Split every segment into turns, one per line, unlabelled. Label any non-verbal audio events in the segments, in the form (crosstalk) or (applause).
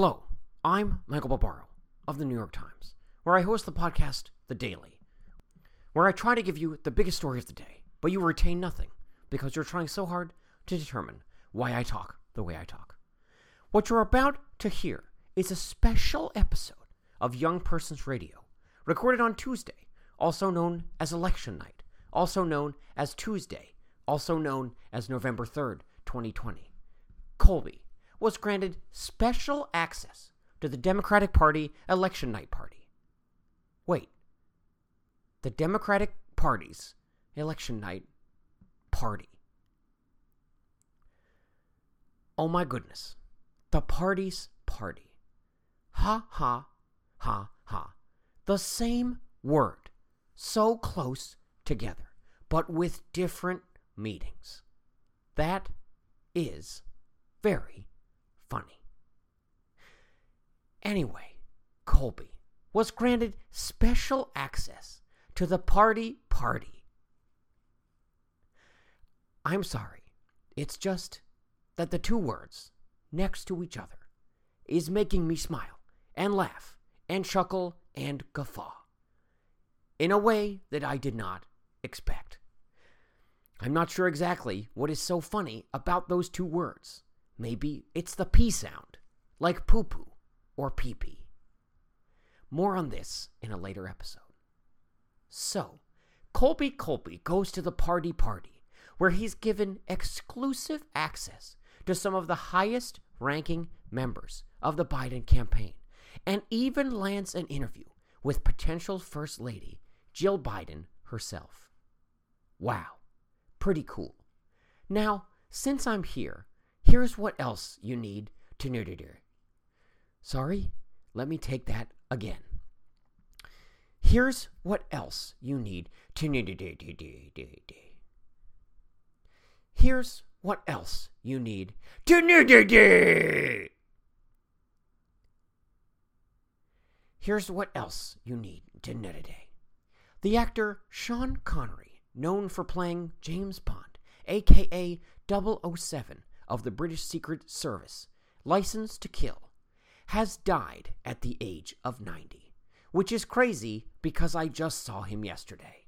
Hello, I'm Michael Barbaro of the New York Times, where I host the podcast The Daily, where I try to give you the biggest story of the day, but you retain nothing because you're trying so hard to determine why I talk the way I talk. What you're about to hear is a special episode of Young Persons Radio, recorded on Tuesday, also known as Election Night, also known as Tuesday, also known as November 3rd, 2020. Colby was granted special access to the Democratic Party election night party. Wait, the Democratic Party's election night party. Oh my goodness. The party's party. Ha ha ha ha. The same word. So close together, but with different meetings. That is very funny. Anyway, Colby was granted special access to the party party. I'm sorry. It's just that the two words next to each other is making me smile and laugh and chuckle and guffaw in a way that I did not expect. I'm not sure exactly what is so funny about those two words. Maybe it's the P sound, like poo poo or pee pee. More on this in a later episode. So, Colby Colby goes to the party party, where he's given exclusive access to some of the highest ranking members of the Biden campaign, and even lands an interview with potential First Lady Jill Biden herself. Wow, pretty cool. Now, since I'm here, here's what else you need to to do. Sorry, let me take that again. Here's what else you need to to do. Here's what else you need to to do. Here's what else you need to know today. The actor Sean Connery, known for playing James Bond, aka 007 of the British Secret Service, licensed to kill, has died at the age of 90, which is crazy because I just saw him yesterday.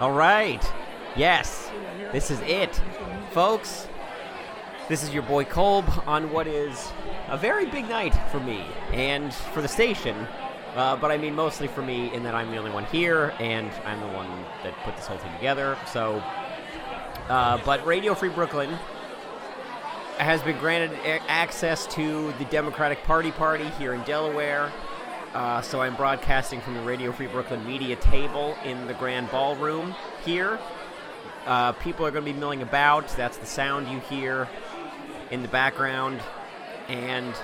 All right.
Yes, this is it. Folks, this is your boy Kolb on what is a very big night for me and for the station. Uh, but I mean mostly for me in that I'm the only one here and I'm the one that put this whole thing together. So, uh, but Radio Free Brooklyn has been granted a- access to the Democratic Party party here in Delaware. Uh, so I'm broadcasting from the Radio Free Brooklyn media table in the Grand Ballroom here. Uh, people are going to be milling about. That's the sound you hear in the background, and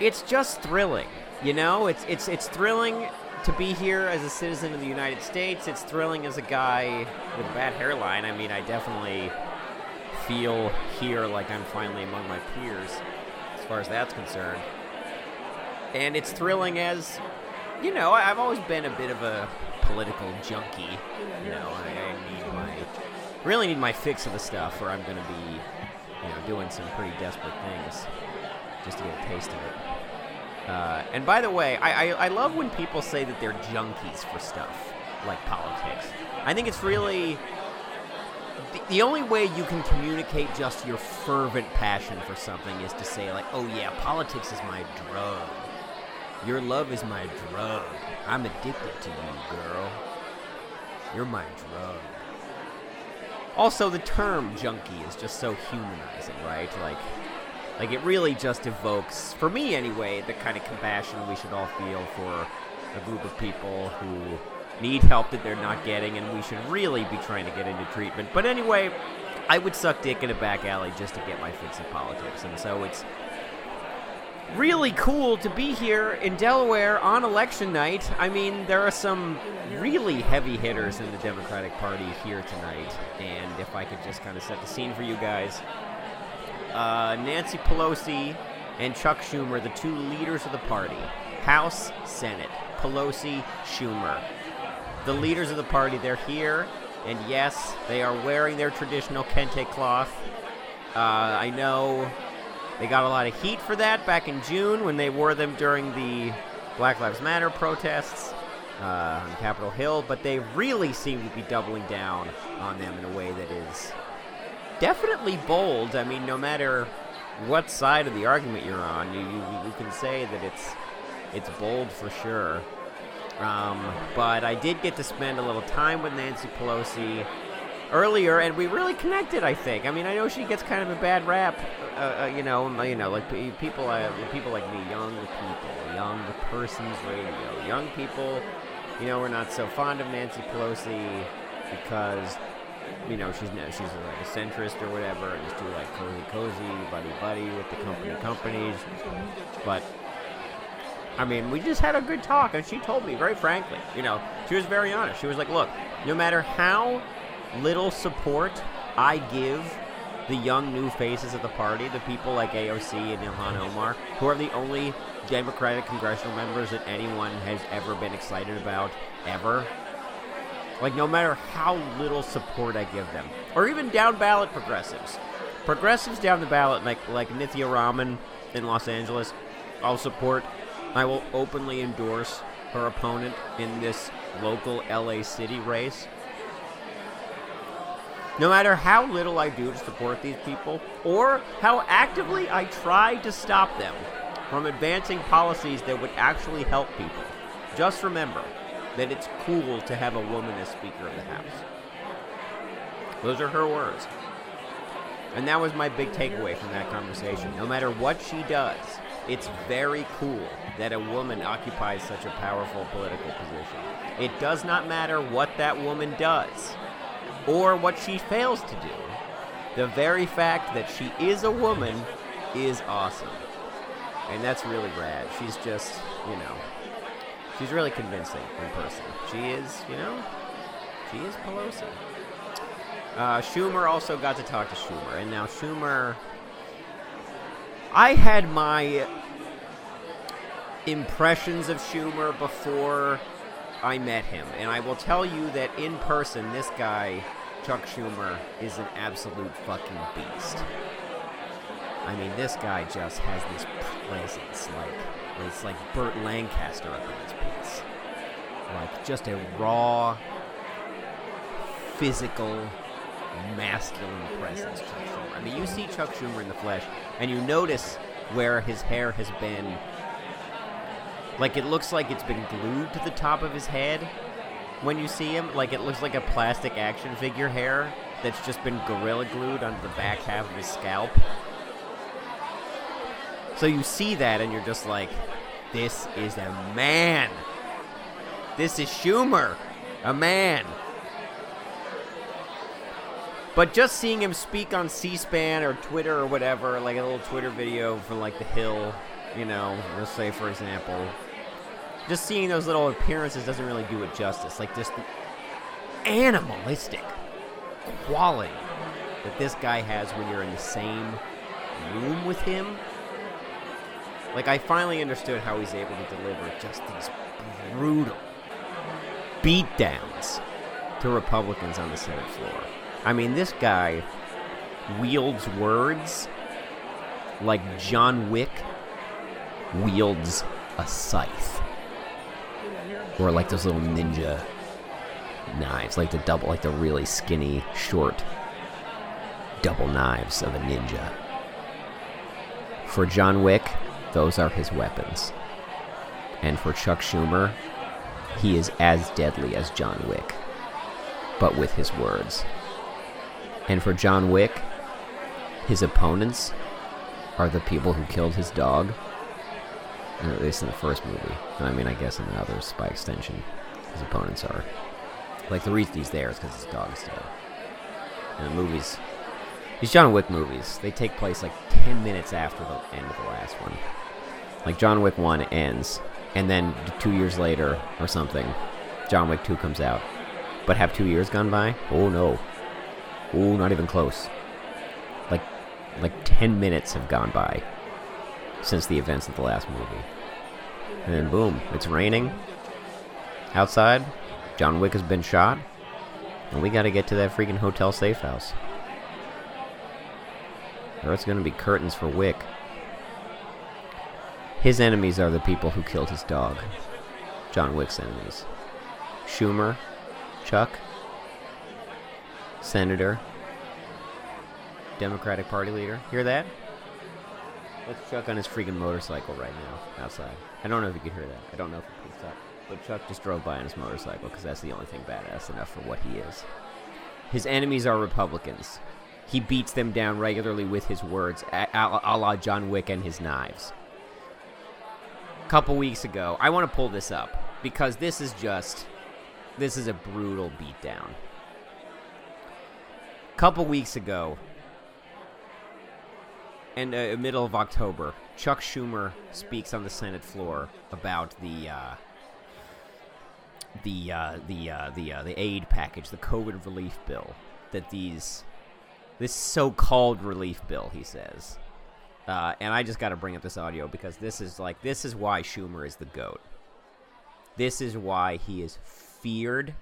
it's just thrilling. You know, it's it's it's thrilling to be here as a citizen of the United States. It's thrilling as a guy with a bad hairline. I mean, I definitely feel here like I'm finally among my peers, as far as that's concerned and it's thrilling as you know i've always been a bit of a political junkie. You know i, I need my really need my fix of the stuff or i'm going to be you know doing some pretty desperate things just to get a taste of it. Uh, and by the way I, I, I love when people say that they're junkies for stuff like politics. I think it's really the only way you can communicate just your fervent passion for something is to say like oh yeah politics is my drug your love is my drug. I'm addicted to you, girl. You're my drug. Also, the term junkie is just so humanizing, right? Like, Like it really just evokes, for me anyway, the kind of compassion we should all feel for a group of people who need help that they're not getting, and we should really be trying to get into treatment. But anyway, I would suck dick in a back alley just to get my fix of politics, and so it's really cool to be here in Delaware on election night. I mean, there are some really heavy hitters in the Democratic Party here tonight, and if I could just kind of set the scene for you guys, uh, Nancy Pelosi and Chuck Schumer, the two leaders of the party, House, Senate, Pelosi, Schumer. The leaders of the party, they're here, and yes, they are wearing their traditional kente cloth. Uh, I know they got a lot of heat for that back in June when they wore them during the Black Lives Matter protests uh, on Capitol Hill, but they really seem to be doubling down on them in a way that is definitely bold. I mean, no matter what side of the argument you're on, you, you, you can say that it's it's bold for sure. Um, but I did get to spend a little time with Nancy Pelosi earlier, and we really connected. I think. I mean, I know she gets kind of a bad rap, uh, uh, you know, you know, like people, uh, people like me, young people, young persons radio, young people. You know, we're not so fond of Nancy Pelosi because you know she's she's like a centrist or whatever, and just do like cozy, cozy, buddy, buddy with the company companies. But I mean, we just had a good talk, and she told me very frankly, you know, she was very honest. She was like, look, no matter how little support I give the young new faces of the party, the people like AOC and Ilhan Omar, who are the only Democratic congressional members that anyone has ever been excited about, ever. Like, no matter how little support I give them, or even down ballot progressives. Progressives down the ballot, like like Nithya Raman in Los Angeles, I'll support. I will openly endorse her opponent in this local LA City race. No matter how little I do to support these people, or how actively I try to stop them from advancing policies that would actually help people, just remember that it's cool to have a woman as Speaker of the House. Those are her words. And that was my big takeaway from that conversation. No matter what she does, it's very cool that a woman occupies such a powerful political position. It does not matter what that woman does or what she fails to do. The very fact that she is a woman is awesome. And that's really rad. She's just, you know, she's really convincing in person. She is, you know, she is Pelosi. Uh, Schumer also got to talk to Schumer, and now Schumer. I had my impressions of Schumer before I met him, and I will tell you that in person, this guy, Chuck Schumer, is an absolute fucking beast. I mean, this guy just has this presence, like it's like Burt Lancaster up in this piece, like just a raw, physical, masculine presence. Chuck Schumer. I mean, you see Chuck Schumer in the flesh, and you notice where his hair has been. Like it looks like it's been glued to the top of his head when you see him. Like it looks like a plastic action figure hair that's just been gorilla glued onto the back half of his scalp. So you see that and you're just like, this is a man. This is Schumer, a man. But just seeing him speak on C-SPAN or Twitter or whatever, like a little Twitter video from like The Hill, you know, let's say for example, just seeing those little appearances doesn't really do it justice. Like just the animalistic quality that this guy has when you're in the same room with him. Like I finally understood how he's able to deliver just these brutal beatdowns to Republicans on the Senate floor. I mean, this guy wields words like John Wick wields a scythe. Or like those little ninja knives, like the double, like the really skinny, short double knives of a ninja. For John Wick, those are his weapons. And for Chuck Schumer, he is as deadly as John Wick, but with his words. And for John Wick, his opponents, are the people who killed his dog. At least in the first movie. And I mean, I guess in the others, by extension, his opponents are. Like, the reason he's there is because his dog is dead. And the movies, these John Wick movies, they take place like 10 minutes after the end of the last one. Like, John Wick 1 ends, and then two years later, or something, John Wick 2 comes out. But have two years gone by? Oh no. Oh, not even close. Like, like 10 minutes have gone by since the events of the last movie. And then boom, it's raining. Outside, John Wick has been shot. And we gotta get to that freaking hotel safe house. Or it's gonna be curtains for Wick. His enemies are the people who killed his dog. John Wick's enemies. Schumer, Chuck, Senator, Democratic Party leader. Hear that? That's Chuck on his freaking motorcycle right now outside. I don't know if you can hear that. I don't know if it picks up. But Chuck just drove by on his motorcycle because that's the only thing badass enough for what he is. His enemies are Republicans. He beats them down regularly with his words, a, a, a la John Wick and his knives. A couple weeks ago, I want to pull this up because this is just. This is a brutal beatdown. A Couple weeks ago, in the middle of October, Chuck Schumer speaks on the Senate floor about the uh, the uh, the uh, the uh, the aid package, the COVID relief bill that these this so-called relief bill, he says. Uh, and I just got to bring up this audio because this is like this is why Schumer is the goat. This is why he is feared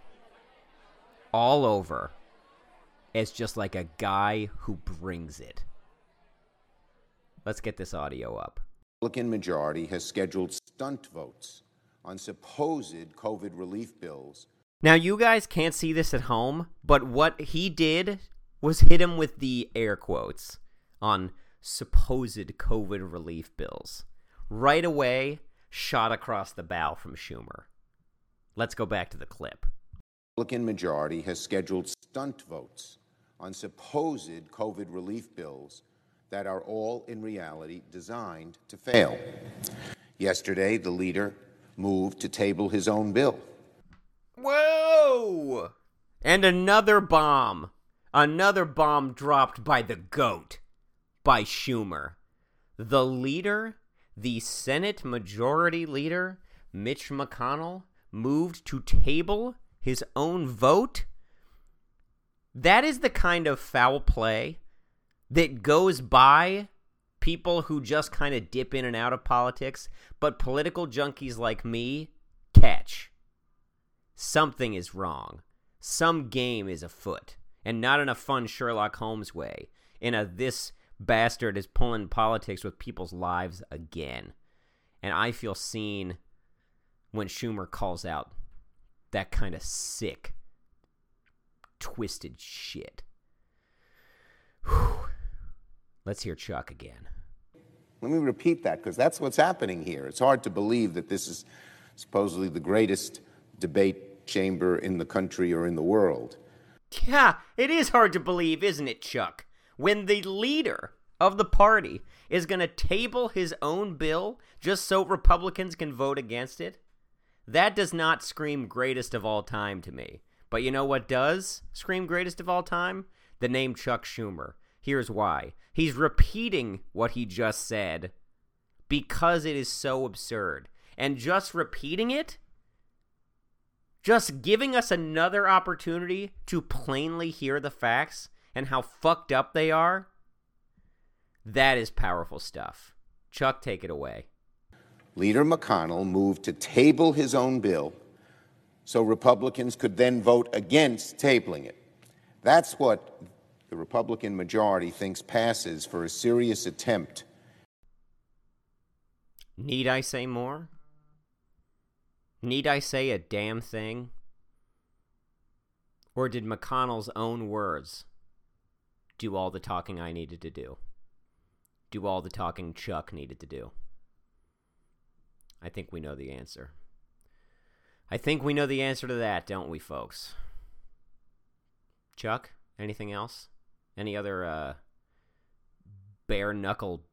all over as just like a guy who brings it. Let's get this audio up.
Republican majority has scheduled stunt votes on supposed COVID relief bills.
Now, you guys can't see this at home, but what he did was hit him with the air quotes on supposed COVID relief bills. Right away, shot across the bow from Schumer. Let's go back to the clip.
Republican majority has scheduled stunt votes on supposed COVID relief bills that are all in reality designed to fail. Yesterday, the leader moved to table his own bill.
Whoa! And another bomb. Another bomb dropped by the GOAT, by Schumer. The leader, the Senate Majority Leader, Mitch McConnell, moved to table his own vote? That is the kind of foul play that goes by people who just kind of dip in and out of politics, but political junkies like me catch. Something is wrong. Some game is afoot, and not in a fun Sherlock Holmes way. In a this bastard is pulling politics with people's lives again. And I feel seen when Schumer calls out that kind of sick, twisted shit. Whew. Let's hear Chuck again.
Let me repeat that because that's what's happening here. It's hard to believe that this is supposedly the greatest debate chamber in the country or in the world.
Yeah, it is hard to believe, isn't it, Chuck? When the leader of the party is going to table his own bill just so Republicans can vote against it? That does not scream greatest of all time to me. But you know what does scream greatest of all time? The name Chuck Schumer. Here's why. He's repeating what he just said because it is so absurd. And just repeating it, just giving us another opportunity to plainly hear the facts and how fucked up they are, that is powerful stuff. Chuck, take it away.
Leader McConnell moved to table his own bill so Republicans could then vote against tabling it. That's what the Republican majority thinks passes for a serious attempt.
Need I say more? Need I say a damn thing? Or did McConnell's own words do all the talking I needed to do? Do all the talking Chuck needed to do? I think we know the answer. I think we know the answer to that, don't we, folks? Chuck, anything else? Any other uh, bare knuckle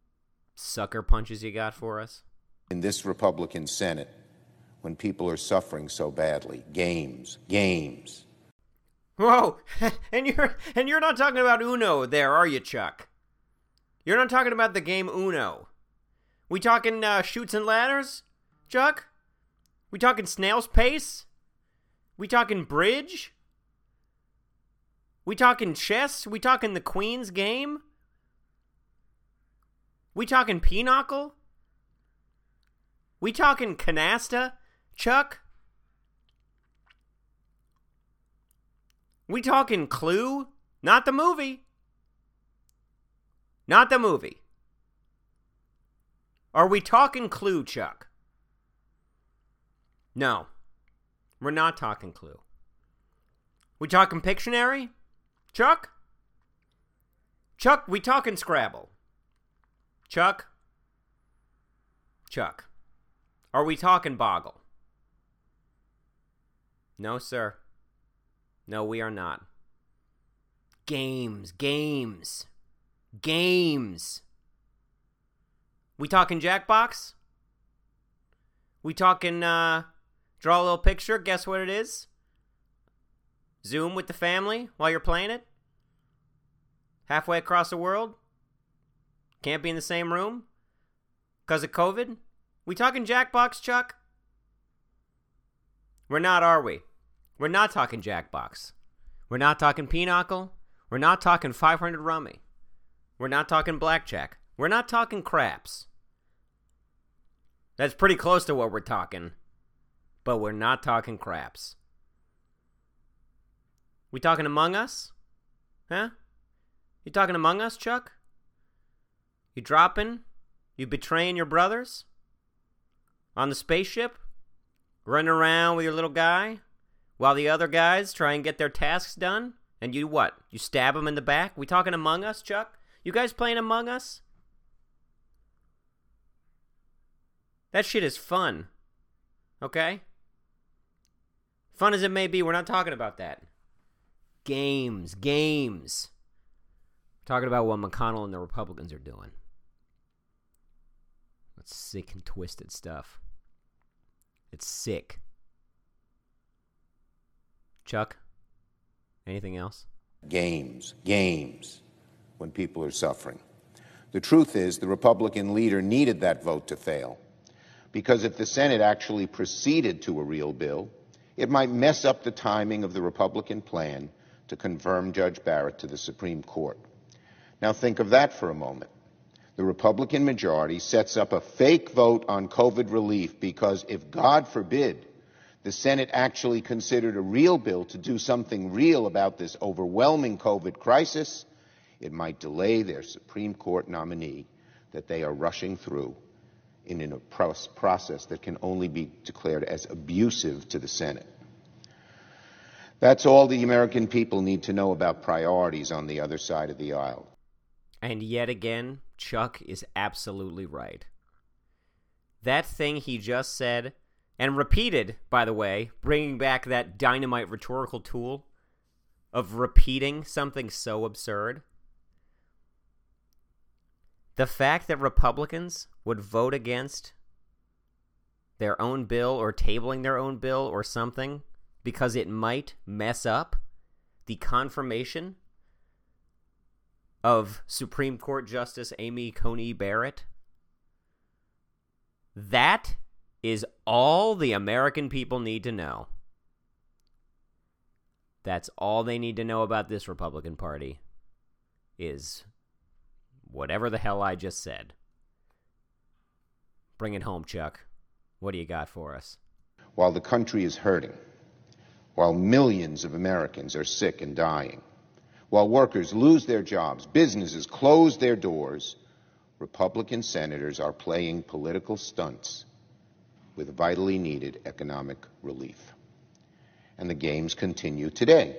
sucker punches you got for us?
in this Republican Senate when people are suffering so badly. Games, games.
Whoa, (laughs) and you're and you're not talking about Uno there, are you, Chuck? You're not talking about the game Uno. We talking uh, Chutes and Ladders, Chuck? We talking snail's pace? We talking bridge? We talking chess? We talking the Queen's game? We talking pinochle? We talking canasta, Chuck? We talking Clue? Not the movie. Not the movie. Are we talking Clue, Chuck? No. We're not talking Clue. We talking Pictionary? Chuck? Chuck, we talking Scrabble? Chuck? Chuck. Are we talking Boggle? No, sir. No, we are not. Games, games, games. We talking Jackbox? We talking uh draw a little picture, guess what it is? Zoom with the family while you're playing it? Halfway across the world? Can't be in the same room? Cause of COVID? We talking Jackbox, Chuck? We're not, are we? We're not talking Jackbox. We're not talking Pinochle. We're not talking 500 Rummy. We're not talking Blackjack. We're not talking craps. That's pretty close to what we're talking, but we're not talking craps. We talking Among Us? Huh? You talking Among Us, Chuck? You dropping? You betraying your brothers? On the spaceship? Running around with your little guy? While the other guys try and get their tasks done? And you what? You stab them in the back? We talking Among Us, Chuck? You guys playing Among Us? That shit is fun. Okay? Fun as it may be, we're not talking about that. Games, games. Talking about what McConnell and the Republicans are doing. That's sick and twisted stuff. It's sick. Chuck, anything else?
Games, games, when people are suffering. The truth is, the Republican leader needed that vote to fail. Because if the Senate actually proceeded to a real bill, it might mess up the timing of the Republican plan to confirm Judge Barrett to the Supreme Court. Now think of that for a moment. The Republican majority sets up a fake vote on COVID relief because if, God forbid, the Senate actually considered a real bill to do something real about this overwhelming COVID crisis, it might delay their Supreme Court nominee that they are rushing through in a process that can only be declared as abusive to the Senate. That's all the American people need to know about priorities on the other side of the aisle.
And yet again, Chuck is absolutely right. That thing he just said, and repeated, by the way, bringing back that dynamite rhetorical tool of repeating something so absurd. The fact that Republicans would vote against their own bill or tabling their own bill or something because it might mess up the confirmation of Supreme Court Justice Amy Coney Barrett. That is all the American people need to know. That's all they need to know about this Republican Party is whatever the hell I just said. Bring it home, Chuck. What do you got for us?
While the country is hurting, while millions of Americans are sick and dying, while workers lose their jobs, businesses close their doors, Republican senators are playing political stunts with vitally needed economic relief. And the games continue today.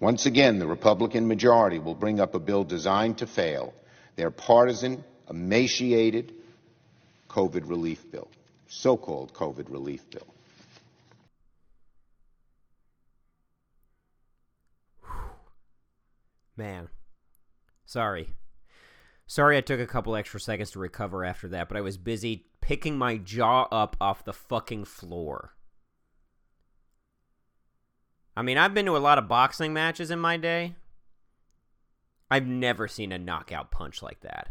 Once again, the Republican majority will bring up a bill designed to fail their partisan, emaciated COVID relief bill, so called COVID relief bill.
Man. Sorry. Sorry I took a couple extra seconds to recover after that, but I was busy picking my jaw up off the fucking floor. I mean, I've been to a lot of boxing matches in my day. I've never seen a knockout punch like that.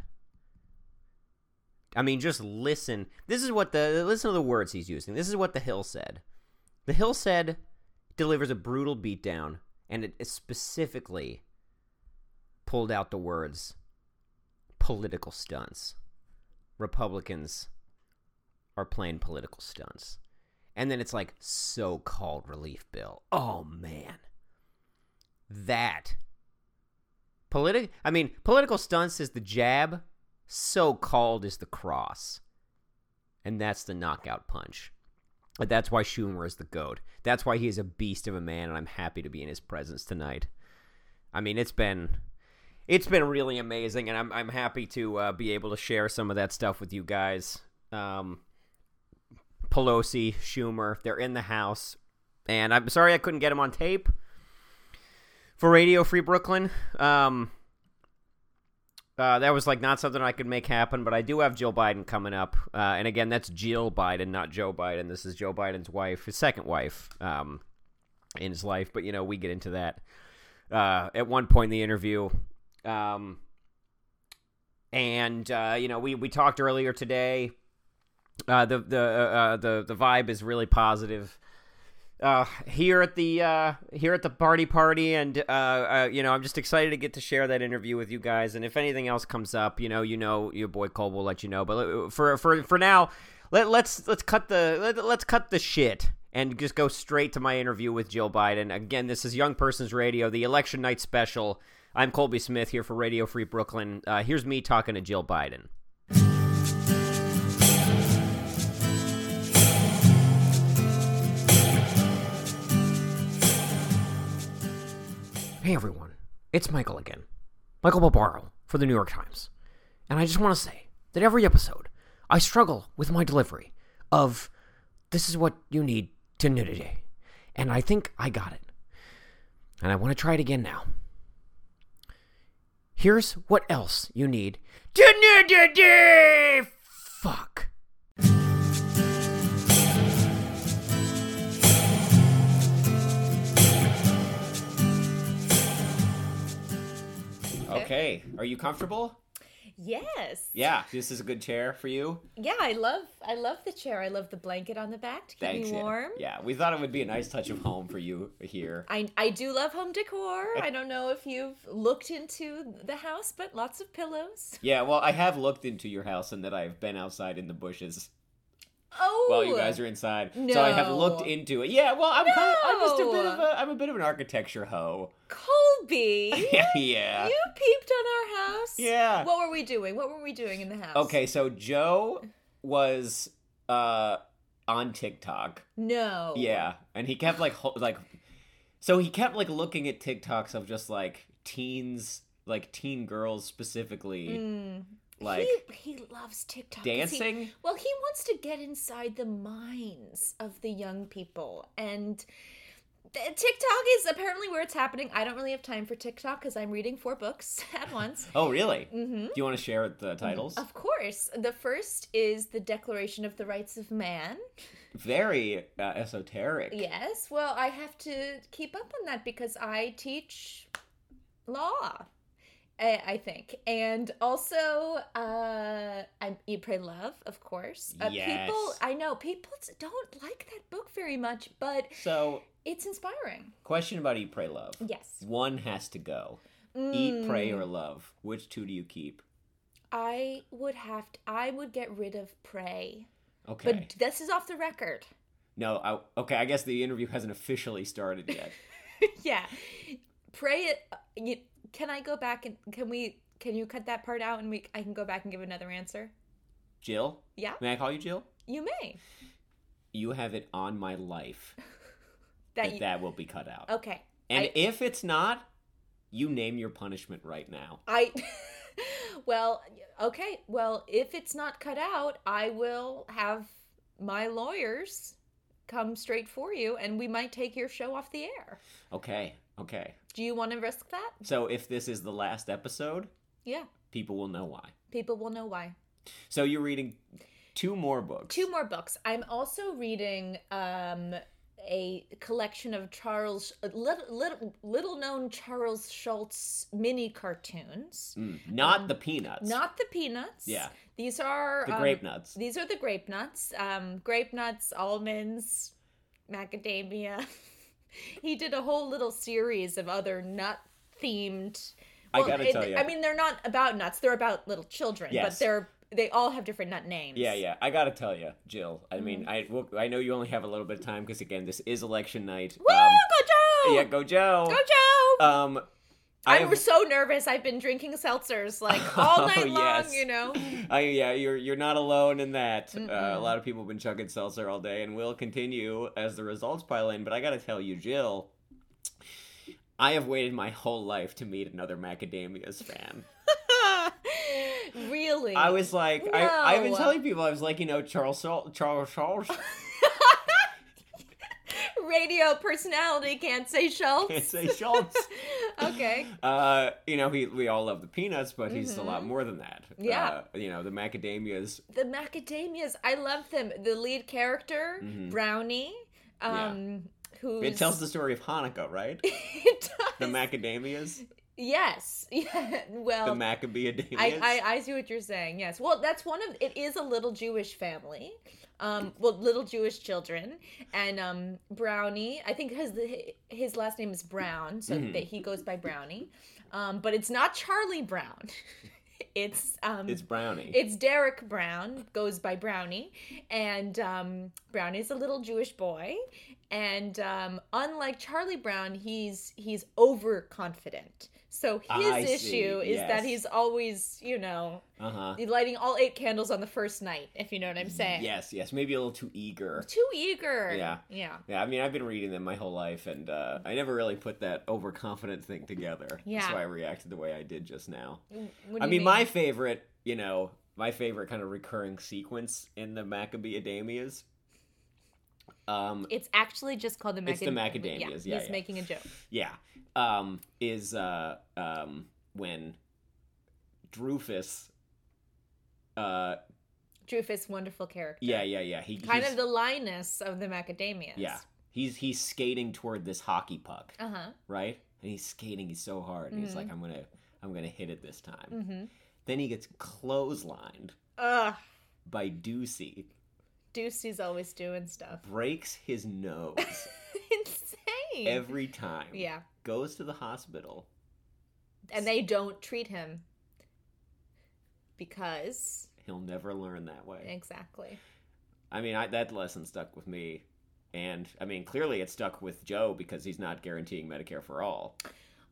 I mean, just listen. This is what the listen to the words he's using. This is what the Hill said. The Hill said delivers a brutal beatdown, and it specifically pulled out the words political stunts. Republicans are playing political stunts. And then it's like so called relief bill. Oh man. That politic I mean, political stunts is the jab, so called is the cross. And that's the knockout punch. But that's why Schumer is the goat. That's why he is a beast of a man, and I'm happy to be in his presence tonight. I mean, it's been it's been really amazing, and I'm I'm happy to uh, be able to share some of that stuff with you guys. Um, Pelosi, Schumer, they're in the house, and I'm sorry I couldn't get them on tape for Radio Free Brooklyn. Um, uh, that was like not something I could make happen, but I do have Jill Biden coming up, uh, and again, that's Jill Biden, not Joe Biden. This is Joe Biden's wife, his second wife, um, in his life. But you know, we get into that uh, at one point in the interview. Um, and uh, you know, we we talked earlier today. Uh, the the uh, the the vibe is really positive uh, here at the uh, here at the party party, and uh, uh, you know, I'm just excited to get to share that interview with you guys. And if anything else comes up, you know, you know, your boy Cole will let you know. But uh, for for for now, let let's let's cut the let, let's cut the shit and just go straight to my interview with Jill Biden. Again, this is Young Persons Radio, the election night special. I'm Colby Smith here for Radio Free Brooklyn. Uh, here's me talking to Jill Biden. Hey everyone, it's Michael again. Michael Barbaro for the New York Times. And I just want to say that every episode, I struggle with my delivery of this is what you need to know today. And I think I got it. And I want to try it again now. Here's what else you need. Fuck. Okay, are you comfortable?
Yes.
Yeah, this is a good chair for you.
Yeah, I love I love the chair. I love the blanket on the back to keep
Thanks.
me
yeah.
warm.
Yeah, we thought it would be a nice touch of home for you here.
I I do love home decor. (laughs) I don't know if you've looked into the house, but lots of pillows.
Yeah, well, I have looked into your house and that I've been outside in the bushes
Oh.
while you guys are inside. So I have looked into it. Yeah, well, I'm kind of, I'm just a bit of a I'm a bit of an architecture hoe.
Colby. (laughs)
yeah.
You peeped on our house.
Yeah.
What were we doing? What were we doing in the house?
Okay, so Joe was uh on TikTok.
No.
Yeah, and he kept like ho- like so he kept like looking at TikToks of just like teens, like teen girls specifically,
Mm.
Like
he, he loves TikTok. 'cause he-
dancing.
well, he wants to get inside the minds of the young people. And TikTok is apparently where it's happening. I don't really have time for TikTok because I'm reading four books (laughs) at once.
Oh, really?
Mm-hmm.
Do you want to share the titles?
Of course. The first is the Declaration of the Rights of Man.
Very uh, esoteric.
Yes. Well, I have to keep up on that because I teach law. I I think, and also, uh, I Eat, Pray, Love, of course. Uh, People, I know people don't like that book very much, but
So,
it's inspiring.
question about Eat, Pray, Love.
Yes,
One has to go. Eat, pray,
Mm.
or love. Which two do you keep?
I would have. To, I would get rid of Pray,
Okay.
but this is off the record.
no, I, okay, I guess the interview hasn't officially started yet. (laughs)
yeah, Pray. It. uh, You, can I go back and can we? Can you cut that part out and we? I can go back and give another answer.
Jill?
Yeah,
May I call you Jill?
you may.
You have it on my life (laughs)
That,
that
you,
that will be cut out.
okay.
And
I-
if it's not, you name your punishment right now.
I (laughs) well, okay. Well, if it's not cut out, I will have my lawyers come straight for you and we might take your show off the air.
Okay, okay.
Do you want to risk that?
So if this is the last episode,
Yeah.
people will know why.
People will know why.
So you're reading two more books.
Two more books. I'm also reading um, a collection of Charles little, little, little known Charles Schulz mini cartoons.
Mm, not the peanuts.
Not the peanuts.
Yeah.
These are
the
um,
grape nuts.
These are the grape nuts. Um, grape nuts, almonds, macadamia. (laughs) he did a whole little series of other nut themed.
I gotta tell ya.
I mean, they're not about nuts. They're about little children,
Yes.
but they're they all have different nut names.
Yeah, yeah. I gotta tell you, Jill. I mean,
Mm-hmm.
I well, I know you only have a little bit of time because again, this is election night.
Woo!
Um,
go Joe!
yeah, go Joe.
Go Joe!
Um, I
I'm
have-
so nervous. I've been drinking seltzers like (laughs) all
Oh,
night long.
yes.
You know. (laughs)
I, yeah, you're you're not alone in that. Uh, a lot of people have been chugging seltzer all day, and will continue as the results pile in. But I gotta tell you, Jill, I have waited my whole life to meet another Macadamias fan. (laughs)
really?
I was like, I, I've been telling people, I was like, you know, Charles Charles Charles
radio personality can't say Schulz.
can't say Schulz. (laughs)
okay.
Uh, you know, he we all love the peanuts, but he's a lot
Mhm.
more than that.
Yeah.
Uh, you know, the macadamias.
The macadamias, I love them. The lead character,
Mhm.
Brownie, um, who's
It tells the story of Hanukkah, right? (laughs)
it does.
The macadamias,
yes, (laughs) yeah. Well,
the Maccabeadamias.
I, I I see what you're saying. Yes. Well, that's one of it is a little Jewish family. Um, well, little Jewish children, and um, Brownie. I think his his last name is Brown, so
Mhm.
that he goes by Brownie. Um, but it's not Charlie Brown. (laughs) it's um,
It's Brownie.
it's Derek Brown, goes by Brownie, and um, Brownie's a little Jewish boy, and um, unlike Charlie Brown, he's he's overconfident. So his
I see,
issue is that he's always, you know,
uh huh.
lighting all eight candles on the first night, if you know what I'm saying.
Yes, yes. Maybe a little too eager.
Too eager.
Yeah.
Yeah.
Yeah, I mean, I've been reading them my whole life, and uh, I never really put that overconfident thing together. That's why I reacted the way I did just now. I
you
mean, my favorite, you know, my favorite kind of recurring sequence in the Maccabeadamias. Um,
It's actually just called the macadamias.
It's the macadamias, yeah,
he's
yeah.
making a joke.
yeah, um, is uh, um, when Drufus, uh,
Drufus, wonderful character.
yeah, yeah, yeah, he
Kind of the Linus of the macadamias.
yeah, he's he's skating toward this hockey puck,
Uh huh.
right? And he's skating, he's so hard, and he's like, I'm gonna, I'm gonna hit it this time.
Mm-hmm.
Then he gets clotheslined
Ugh.
by Ducey,
Deucey's always doing stuff.
breaks his nose (laughs)
Insane.
every time.
yeah.
goes to the hospital.
And they don't treat him because
He'll never learn that way.
exactly.
I mean, I, that lesson stuck with me. And I mean, clearly it stuck with Joe because he's not guaranteeing Medicare for all.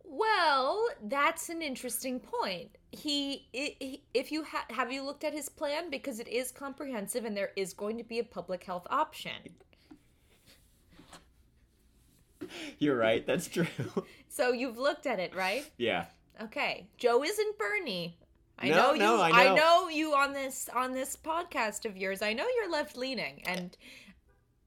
Well, that's an interesting point. He, if you ha- have you looked at his plan because it is comprehensive and there is going to be a public health option.
You're right. That's true. (laughs)
So you've looked at it, right?
yeah.
Okay. Joe isn't Bernie. I
No,
know you
no, I know.
I
know
you on this on this podcast of yours. I know you're left leaning and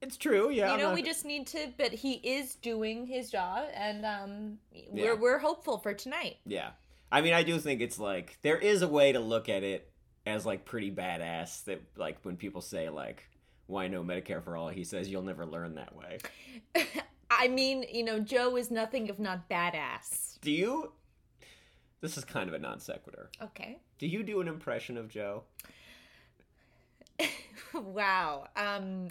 It's true. Yeah.
you know
not-
we just need to but he is doing his job and um we're we're hopeful for tonight
Yeah. I mean, I do think it's like there is a way to look at it as like pretty badass that like when people say like why no Medicare for all, he says you'll never learn that way. (laughs)
i mean you know joe is nothing if not badass
Do you This is kind of a non sequitur.
okay
Do you do an impression of Joe? (laughs)
wow um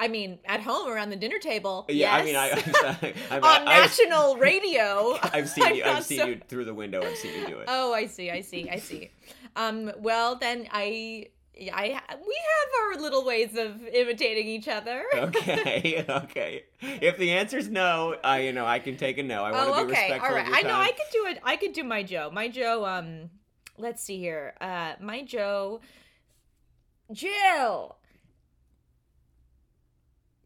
i mean at home around the dinner table
Yeah, I mean, I, (laughs) (laughs) I, I,
on national radio
I've seen you.
I'm
I've seen
so-
you through the window. I've seen you do it.
Oh, I see. I see. I see. Um, well, then I, I, we have our little ways of imitating each other.
okay, okay. If the answer's no, I you know I can take a no. I want
oh,
to be
okay.
respectful
All right. I know. I could do it. I could do my Joe. My Joe. Um, let's see here. Uh, my Joe. Jill.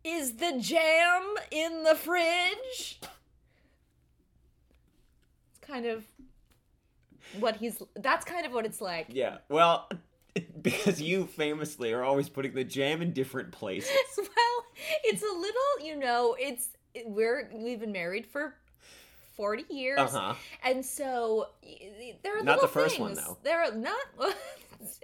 Is the jam in the fridge? It's kind of what he's. That's kind of what it's like.
Yeah. Well, (laughs) because you famously are always putting the jam in different places. (laughs)
well, it's a little, you know, it's we're we've been married for 40 years.
Uh-huh.
And so there are
Not the
little
first one,
things.
though.
There are not. (laughs)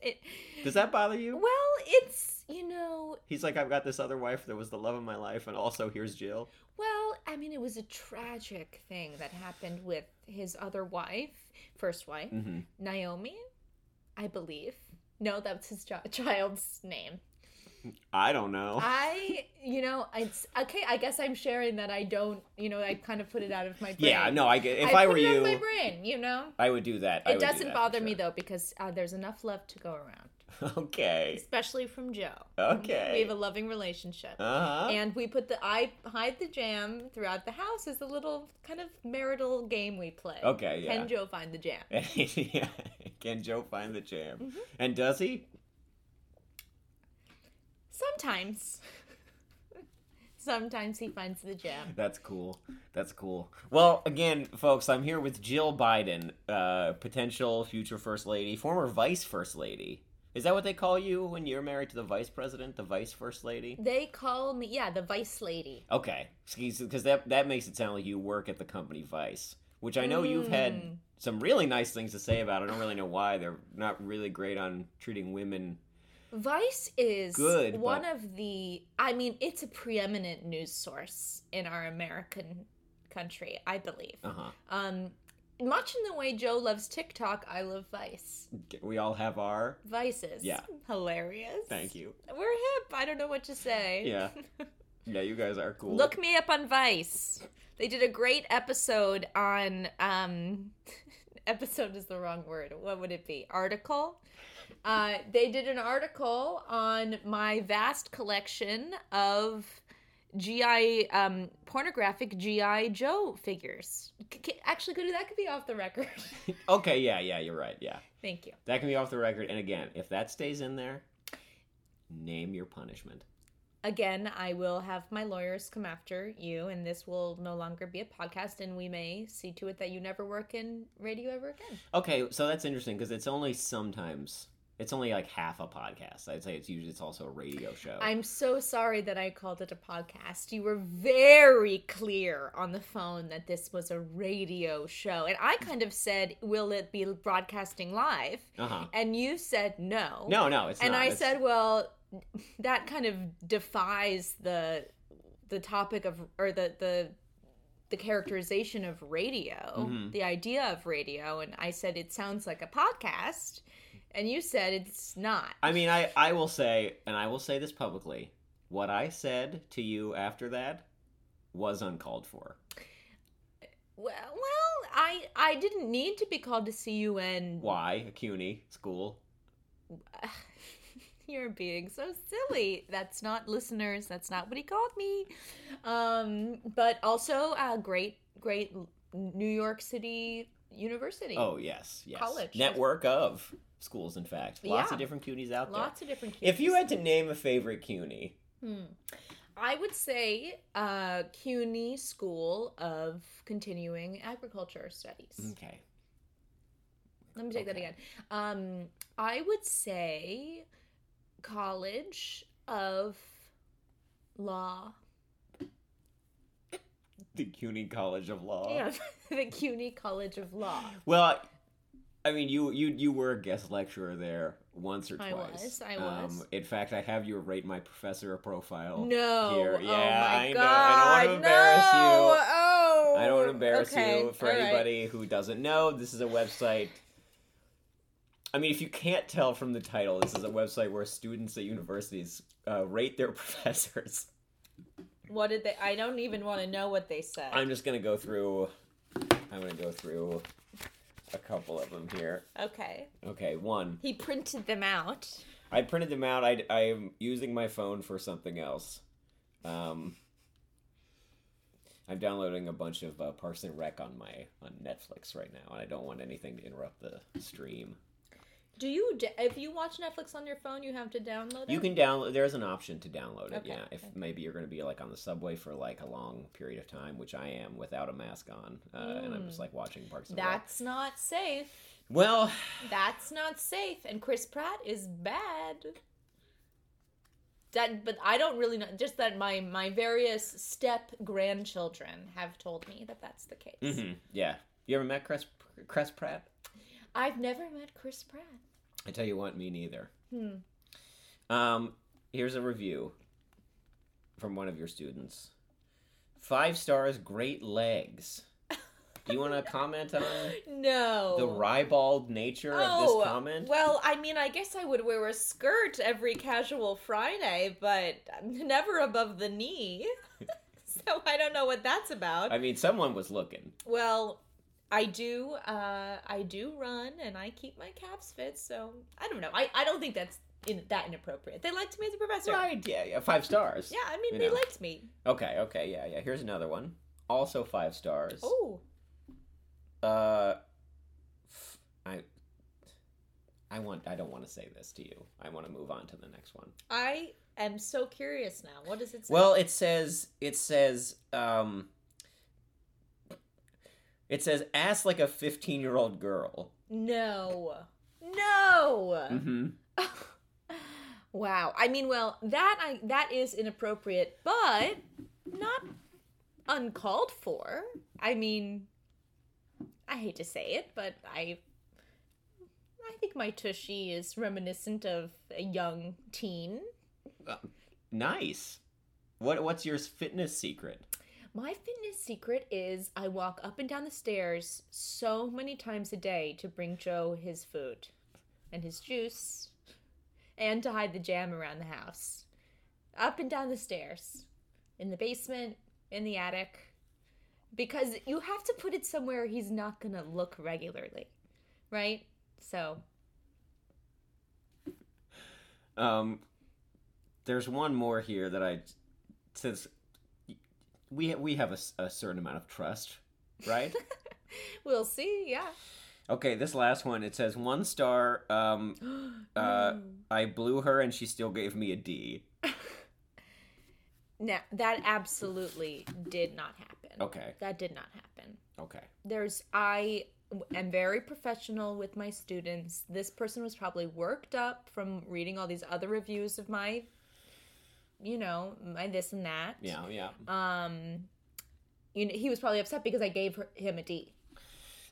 it,
Does that bother you?
well, it's you know.
He's like, I've got this other wife that was the love of my life, and also here's Jill.
Well, I mean, it was a tragic thing that happened with his other wife, first wife,
Mhm.
Naomi, I believe. No, that's his chi- child's name.
I don't know.
I, you know, it's okay. I guess I'm sharing that I don't, you know, I kind of put it out of my brain.
yeah, no, I get. If I,
I
were
put it out
you,
of my brain, you know.
I would do that. I
It doesn't
that for
bother me though because uh, there's enough love to go around, (laughs)
Okay.
especially from Joe.
Okay.
We have a loving relationship.
Uh huh.
And we put the I hide the jam throughout the house as a little kind of marital game we play.
Okay, yeah.
Can Joe find the jam? (laughs)
yeah. Can Joe find the jam?
Mm-hmm.
And does he?
Sometimes. Sometimes he finds the gem.
That's cool. That's cool. Well, again, folks, I'm here with Jill Biden, uh, potential future first lady, former vice first lady. Is that what they call you when you're married to the vice president, the vice first lady?
They call me, yeah, the vice lady.
Okay, because that that makes it sound like you work at the company Vice, which I know you've had
Mm.
some really nice things to say about. I don't really know why they're not really great on treating women.
Vice is
Good,
one
but-
of the, I mean, it's a preeminent news source in our American country, I believe.
Uh huh.
Um, much in the way Joe loves TikTok, I love Vice.
We all have our.
Vices.
Yeah.
Hilarious.
Thank you.
We're hip. I don't know what to say.
Yeah. (laughs) Yeah, you guys are cool.
Look me up on Vice. They did a great episode on um (laughs) episode is the wrong word. What would it be? Article. Uh, they did an article on my vast collection of GI um, pornographic GI Joe figures. C- actually, could that could be off the record. (laughs) (laughs)
Okay, yeah, yeah, you're right. Yeah.
Thank you.
That can be off the record. And again, if that stays in there, name your punishment.
Again, I will have my lawyers come after you, and this will no longer be a podcast, and we may see to it that you never work in radio ever again.
Okay, so that's interesting because it's only sometimes. It's only like half a podcast. I'd say it's usually it's also a radio show.
I'm so sorry that I called it a podcast. You were very clear on the phone that this was a radio show. And I kind of said, Will it be broadcasting live?
Uh huh.
And you said no.
No, no, it's
and
not.
I
It's-
said, Well, that kind of defies the the topic of or the the the characterization of radio,
Mhm.
the idea of radio, and I said it sounds like a podcast, and you said it's not.
I mean, I I will say, and I will say this publicly. What I said to you after that was uncalled for.
Well, well, I I didn't need to be called to see you and
Why? A CUNY school. (laughs)
you're being so silly. That's not listeners. That's not what he called me. Um, but also a great, great New York City University.
Oh yes, yes.
College.
Network of schools. In fact, lots
Yeah.
of different CUNYs out there.
lots of different.
If you had to name a favorite CUNY,
Hmm. I would say uh, CUNY School of Continuing Agriculture Studies.
okay,
Let me take that again. Um, I would say College of Law.
the CUNY College of Law.
Yeah, (laughs) the CUNY College of Law.
Well, I mean, you you you were a guest lecturer there once or
I
twice.
was, I was.
Um, in fact, I have you rate my professor profile.
No.
Here.
oh
Yeah,
my
I know.
God.
I don't want to embarrass
no.
you.
Oh.
I don't want to embarrass
Okay,
you. For
all right.
anybody who doesn't know, this is a website. I mean, if you can't tell from the title, this is a website where students at universities uh, rate their (laughs) professors.
What did they? I don't even want to know what they said.
I'm just gonna go through. I'm gonna go through a couple of them here.
okay.
Okay, one.
He printed them out.
I printed them out. I I'm using my phone for something else. Um, I'm downloading a bunch of uh, Parks and Rec on my on Netflix right now, and I don't want anything to interrupt the stream.
Do you? If you watch Netflix on your phone, you have to download it.
You can download. There's an option to download it.
Okay,
Yeah, if
okay.
maybe you're going to be like on the subway for like a long period of time, which I am without a mask on, uh, and I'm just like watching Parks and Rec.
That's not safe.
Well,
That's not safe. And Chris Pratt is bad. That, but I don't really know. Just that my my various step grandchildren have told me that that's the case.
Mm-hmm. Yeah. You ever met Chris Chris Pratt?
I've never met Chris Pratt.
I tell you what, me neither.
Hmm.
Um, here's a review from one of your students. Five stars, great legs. Do you want to (laughs) comment on
No.
the ribald nature of
Oh,
this comment?
well, I mean, I guess I would wear a skirt every casual Friday, but never above the knee. (laughs) so I don't know what that's about.
I mean, someone was looking.
Well, I do. Uh, I do run, and I keep my calves fit. So I don't know. I, I don't think that's in, that inappropriate. They liked me as a professor.
Right? Yeah, yeah. Five stars.
Yeah, I mean,
You
they
know.
liked me.
Okay. Okay. Yeah. Yeah. Here's another one. Also five stars.
Oh,
Uh, I I want. I don't want to say this to you. I want to move on to the next one.
I am so curious now. What does it say?
Well, it says it says um it says ass like a 15-year-old girl.
no, no.
Mhm. (laughs)
Wow. I mean, well, that I that is inappropriate, but not uncalled for. I mean, I hate to say it, but I I think my tushy is reminiscent of a young teen.
Nice. What what's your fitness secret?
My fitness secret is I walk up and down the stairs so many times a day to bring Joe his food and his juice and to hide the jam around the house. Up and down the stairs, in the basement, in the attic. Because you have to put it somewhere he's not going to look regularly. Right? So,
Um there's one more here that I since we we have a, a certain amount of trust, right? (laughs)
we'll see. Yeah.
okay, this last one it says one star um (gasps) uh I blew her and she still gave me a D. (laughs)
Now, that absolutely did not happen.
Okay.
That did not happen.
Okay.
there's i am very professional with my students this person was probably worked up from reading all these other reviews of my you know my this and that
Yeah, yeah.
um you know, he was probably upset because i gave her, him a d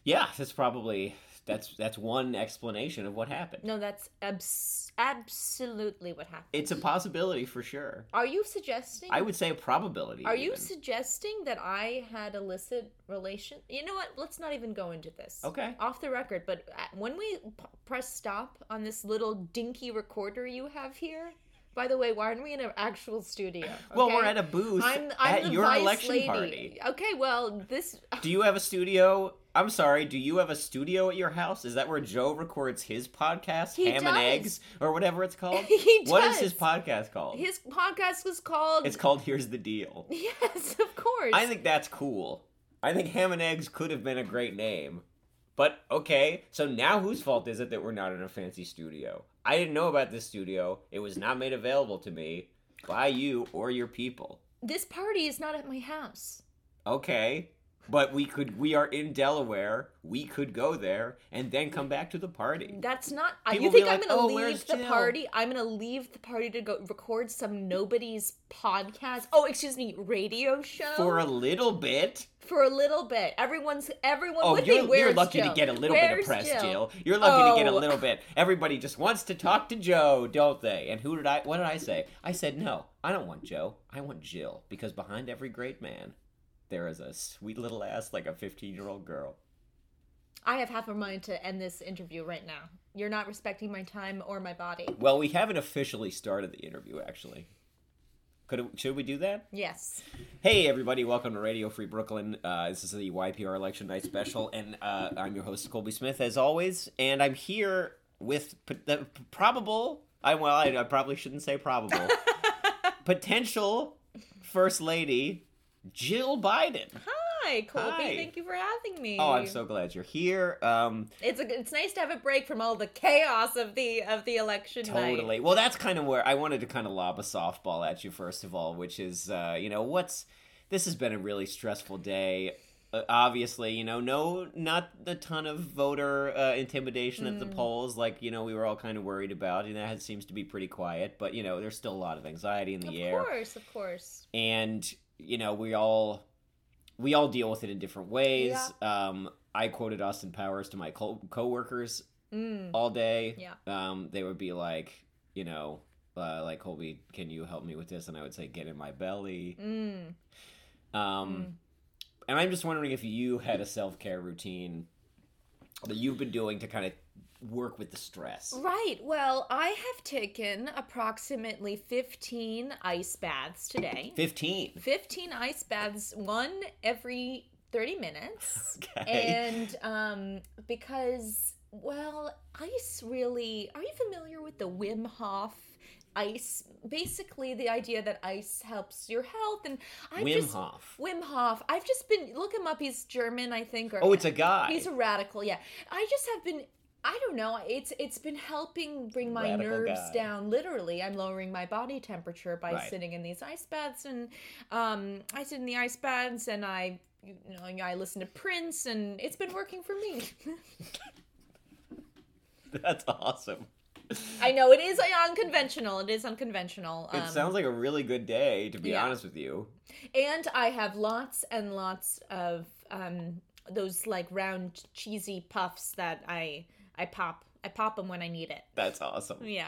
Yeah, that's probably that's that's one explanation of what happened.
no that's abs- absolutely what happened
It's a possibility for sure.
are you suggesting
I would say a probability.
are you suggesting that i had illicit relation you know what let's not even go into this
Okay.
off the record but uh, when we p- press stop on this little dinky recorder you have here by the way why aren't we in an actual studio
Well, we're at a booth
I'm, I'm
at your election
lady.
party.
okay well this (laughs)
Do you have a studio? I'm sorry. Do you have a studio at your house? Is that where Joe records his podcast,
He
Ham and. Eggs, or whatever it's called? (laughs)
He does.
What is his podcast called?
his podcast was called
It's called Here's the Deal. (laughs)
yes of course
I think that's cool. I think Ham and Eggs could have been a great name. But okay, so now whose fault is it that we're not in a fancy studio? I didn't know about this studio. It was not made available to me by you or your people.
this party is not at my house
Okay, but we could we are in Delaware. We could go there and then come back to the party.
That's not. I
People
you think I'm
like,
gonna
"Oh,
leave the
Jill?"
party? I'm gonna leave the party to go record some nobody's podcast. Oh, excuse me, radio show
For a little bit.
for a little bit. Everyone's everyone
Oh, you're.
Where's
you're lucky
Jill?
to get a little bit of press,
Jill?
Jill. You're lucky to get a
Oh.
little bit. Everybody just wants to talk to Joe, don't they? And who did I? What did I say? I said no. I don't want Joe. I want Jill because behind every great man, there is a sweet little ass like a 15 year old girl.
I have half a mind to end this interview right now. You're not respecting my time or my body.
Well, we haven't officially started the interview, actually. Could it, should we do that?
Yes.
Hey, everybody! Welcome to Radio Free Brooklyn. Uh, this is the YPR Election Night Special, and uh, I'm your host Colby Smith, as always. And I'm here with p- the p- probable. I well, I, I probably shouldn't say probable. (laughs) potential First Lady Jill Biden.
Hi, Colby.
Hi.
Thank you for having me.
Oh, I'm so glad you're here. Um,
It's a, it's nice to have a break from all the chaos of the of the election night.
Totally. Well, that's kind of where I wanted to kind of lob a softball at you first of all, which is, uh, you know, what's this has been a really stressful day. uh, obviously, you know, no, not a ton of voter uh, intimidation at the polls, like you know we were all kind of worried about. And that seems to be pretty quiet, but you know, there's still a lot of anxiety in the
Of
air, Of
course, of course.
and you know, we all we all deal with it in different ways. Um, I quoted Austin Powers to my co- coworkers
Mm.
all day.
Yeah.
Um, they would be like, you know, uh, like Colby, can you help me with this? And I would say, get in my belly.
Mm.
Um, and I'm just wondering if you had a self care routine that you've been doing to kind of work with the stress.
Right. Well, I have taken approximately 15 ice baths today.
15.
15 ice baths, one every 30 minutes. (laughs)
Okay.
And um because well, ice really Are you familiar with the Wim Hof ice? Basically the idea that ice helps your health and I
Wim
just
Hof.
Wim Hof. I've just been look him up. He's German, I think. Or
Oh, it's a guy.
He's a radical. Yeah, I just have been. I don't know. It's it's been helping bring my
Radical
nerves
guy.
down. Literally, I'm lowering my body temperature by
Right.
sitting in these ice baths, and um, I sit in the ice baths, and I, you know, I listen to Prince, and it's been working for me. (laughs)
That's awesome.
I know it is unconventional. It is unconventional.
It
um,
sounds like a really good day, to be
yeah.
honest with you.
and I have lots and lots of um those like round cheesy puffs that I I pop. I pop them when I need it.
That's awesome.
Yeah,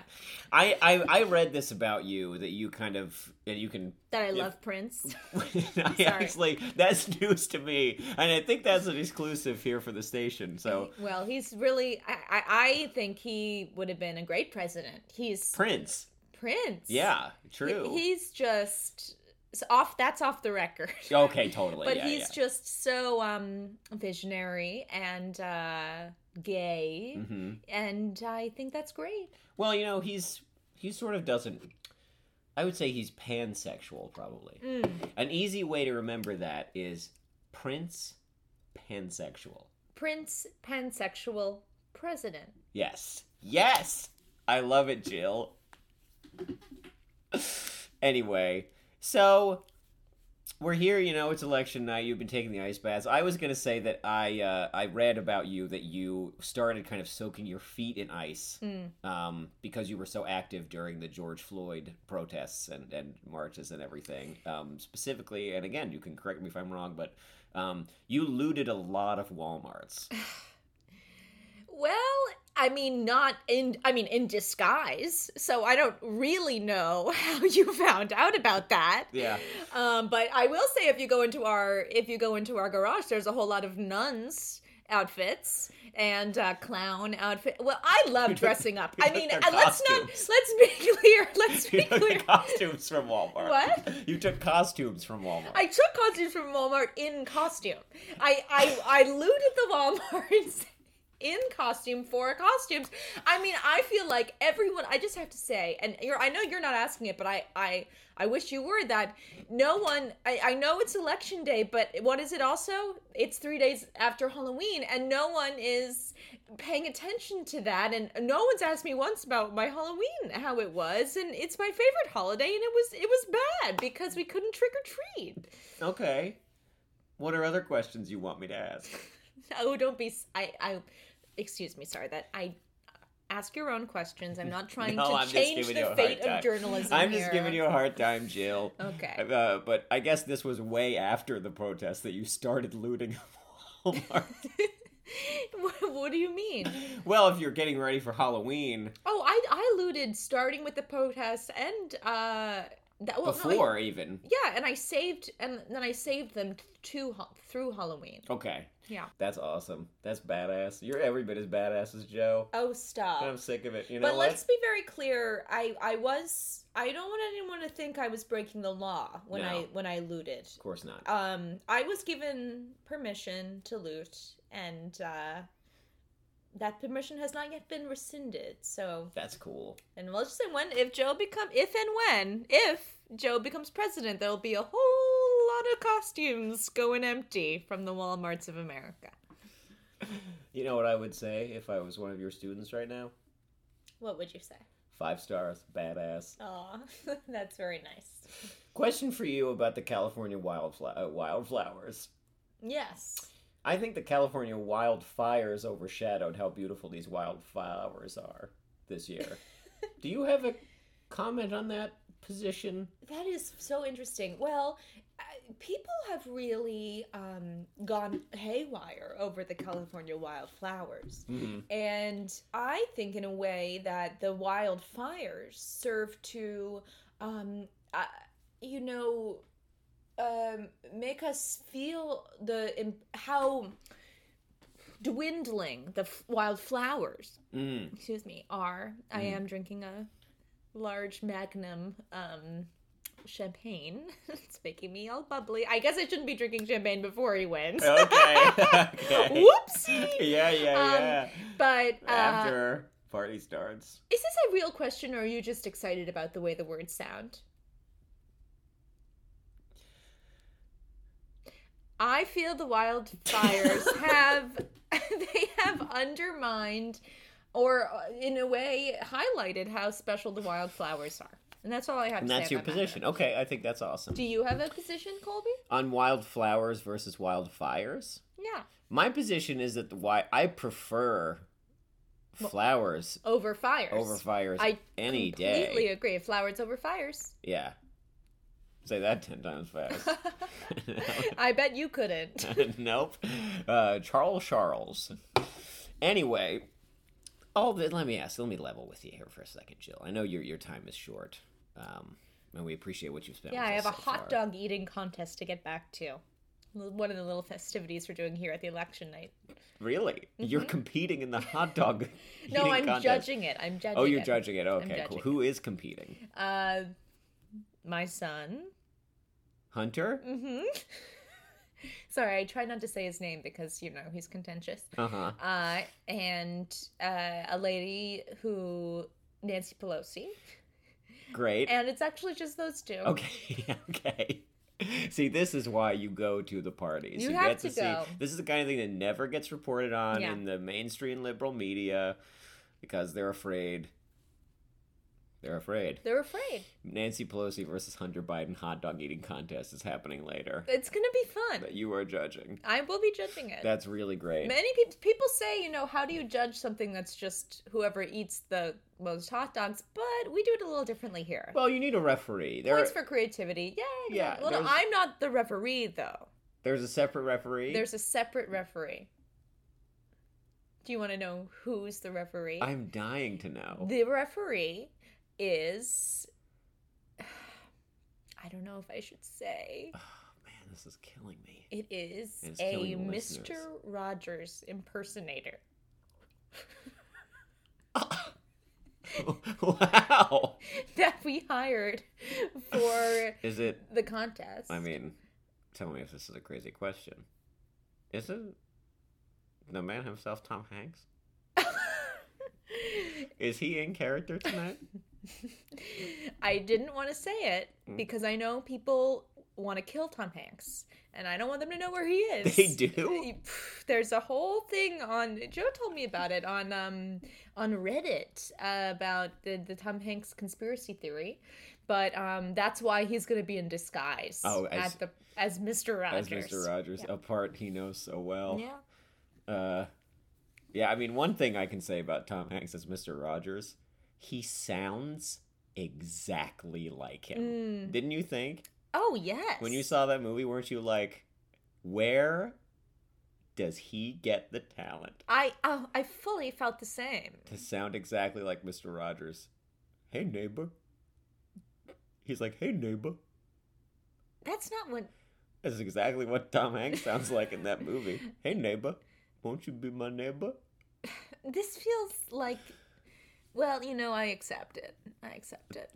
I, I I read this about you that you kind of that you can
that I
If-
love Prince. (laughs) (laughs)
I actually (laughs) that's news to me, and I think that's an exclusive here for the station. So
Well, he's really. I, I, I think he would have been a great president. He's
Prince,
Prince.
yeah,
He-
true.
he's just it's off. That's off the record. (laughs)
okay, totally.
but
yeah,
he's
yeah.
just so um visionary and uh gay,
hmm
and I think that's great.
Well, you know, he's he sort of doesn't. I would say he's pansexual, probably.
Mm.
An easy way to remember that is Prince pansexual.
Prince pansexual president.
Yes. Yes. I love it, Jill. (sighs) anyway, so we're here, you know, it's election night. You've been taking the ice baths. I was going to say that I uh, I read about you that you started kind of soaking your feet in ice
Mm.
um, because you were so active during the George Floyd protests and, and marches and everything. Um, specifically, and again, you can correct me if I'm wrong, but um, you looted a lot of Walmarts. (sighs)
Well, I mean, not in. I mean, in disguise. So I don't really know (laughs) how you found out about that.
Yeah.
Um, but I will say, if you go into our if you go into our garage, there's a whole lot of nuns outfits and uh, clown outfit. Well, I love (laughs) dressing up. I mean, uh, let's not let's be (laughs) clear. Let's be
You took
clear.
costumes from Walmart.
What?
You took costumes from Walmart.
I took costumes from Walmart in costume. I I, I looted the Walmarts in costume for costumes. I mean, I feel like everyone. I just have to say, and you're. I know you're not asking it, but I I I wish you were that. No one. I I know it's election day, but what is it? Also, it's three days after Halloween, and no one is paying attention to that and no one's asked me once about my halloween how it was and it's my favorite holiday and it was it was bad because we couldn't trick or treat
okay. What are other questions you want me to ask? (laughs)
Oh, don't be. I. I. Excuse me. Sorry that I. Ask your own questions. I'm not (laughs) trying
No,
to
I'm
change the fate of journalism.
I'm just
here.
giving you a hard time, Jill.
Okay.
Uh, but I guess this was way after the protest that you started looting (laughs) Walmart. (laughs)
what, what do you mean?
well, if you're getting ready for Halloween,
Oh, I I looted starting with the protest and uh that well, no, I-
before even.
yeah, and I saved and then I saved them to through Halloween.
Okay.
Yeah.
That's awesome. That's badass. You're every bit as badass as Joe.
Oh, stop.
I'm sick of it. You know
but
what?
let's be very clear. I I was I don't want anyone to think I was breaking the law when
No.
I when I looted.
Of course not.
Um, I was given permission to loot, and uh, that permission has not yet been rescinded. So,
That's cool.
and let's just say when if Joe become if and when if Joe becomes president, there'll be a whole lot of costumes going empty from the WalMarts of America.
You know what I would say if I was one of your students right now?
What would you say?
Five stars, badass.
Aw, (laughs) that's very nice.
Question for you about the California wildfla- uh, wildflowers.
Yes.
I think the California wildfires overshadowed how beautiful these wildflowers are this year. (laughs) Do you have a comment on that position?
That is so interesting. Well, people have really um, gone haywire over the California wildflowers. And I think, in a way, that the wildfires serve to, um, uh, you know, um, make us feel the im- how dwindling the f- wildflowers
Mm.
excuse me are i am drinking a large magnum um champagne (laughs) it's making me all bubbly i guess i shouldn't be drinking champagne before he wins
Okay. (laughs) okay. (laughs)
whoopsie
Yeah, yeah,
Um,
yeah.
but uh,
After party starts.
is this a real question or are you just excited about the way the words sound I feel the wildfires have they have undermined or uh, in a way highlighted how special the wildflowers are. And that's all I have
And
to say.
And that's your position.
matter.
Okay, I think that's awesome.
Do you have a position, Colby?
On wildflowers versus wildfires?
Yeah.
My position is that the why I prefer flowers
Over fires.
over fires
I
any
completely
day.
Completely agree. Flowers over fires.
Yeah. Say that ten times fast. (laughs) (laughs)
I bet you couldn't. (laughs)
nope. Uh, Charles Charles. Anyway, all the, let me ask, let me level with you here for a second, Jill. I know your your time is short, um, and we appreciate what you've spent.
Yeah, I have a hot
far.
dog eating contest to get back to. One of the little festivities we're doing here at the election night.
Really? You're competing in the (laughs) hot dog?
Mm-hmm. No, I'm
contest.
judging it. I'm judging
Oh, you're
it.
judging it. Okay,
judging
cool.
it.
Who is competing?
Uh, my son.
Hunter?
hmm (laughs) Sorry, I try not to say his name because you know he's contentious.
Uh huh.
Uh, and uh, a lady who Nancy Pelosi,
Great.
and it's actually just those two.
Okay, (laughs) okay. See, this is why you go to the parties.
You
You,
have
get
to
to, see.
go.
This is the kind of thing that never gets reported on
Yeah.
in the mainstream liberal media because they're afraid. They're afraid.
They're afraid.
Nancy Pelosi versus Hunter Biden hot dog eating contest is happening later.
It's gonna be fun.
That you are judging.
I will be judging it.
That's really great.
Many people people say, you know, how do you judge something that's just whoever eats the most hot dogs? But we do it a little differently here.
Well, you need a referee. There,
Points for creativity. Yeah,
Yeah.
Well, no, I'm not the referee though.
there's a separate referee.
There's a separate referee. Do you want to know who's the referee?
I'm dying to know.
The referee is. (sighs) I don't know if I should say.
Oh (sighs) man, this is killing me.
It is
It's
a Mr.
listeners.
Rogers impersonator. (laughs)
wow. (laughs)
that we hired for (laughs)
Is it
the contest.
I mean, tell me if this is a crazy question. Is it the man himself, Tom Hanks? Is he in character tonight?
I didn't want to say it
Mm.
because I know people want to kill Tom Hanks, and I don't want them to know where he is.
They do? (laughs)
There's a whole thing on. Joe told me about it on um on Reddit uh, about the the Tom Hanks conspiracy theory, but um that's why he's going to be in disguise
Oh, as-
the as Mr. Rogers. As.
Mr. Rogers, a part he knows so well.
Yeah.
Uh, yeah, I mean, one thing I can say about Tom Hanks as Mr. Rogers, he sounds exactly like him.
Mm.
Didn't you think?
Oh yes.
When you saw that movie, weren't you like, where does he get the talent
I oh, I fully felt the same.
to sound exactly like Mr. Rogers? Hey, neighbor. He's like, hey, neighbor.
That's not what.
That's exactly what Tom Hanks sounds like in that movie. (laughs) Hey, neighbor. Won't you be my neighbor?
This feels like. Well, you know, I accept it. I accept it.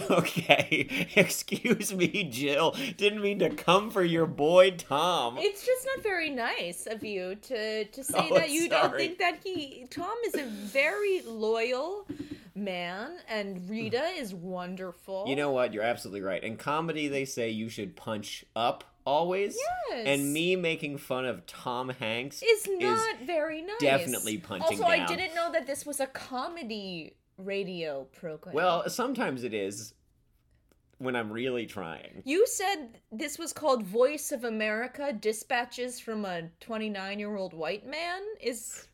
(laughs)
okay. (laughs) Excuse me, Jill. Didn't mean to come for your boy Tom.
It's just not very nice of you to to (laughs) say
Oh,
that you don't think that he Tom is a very loyal man and Rita is wonderful.
You know what? You're absolutely right. In comedy, they say you should punch up always.
Yes.
And me making fun of Tom Hanks
is not very nice.
definitely punching
Also, I didn't know that this was a comedy radio program.
Well, sometimes it is. when I'm really trying.
You said this was called Voice of America Dispatches from a 29 year old white man? Is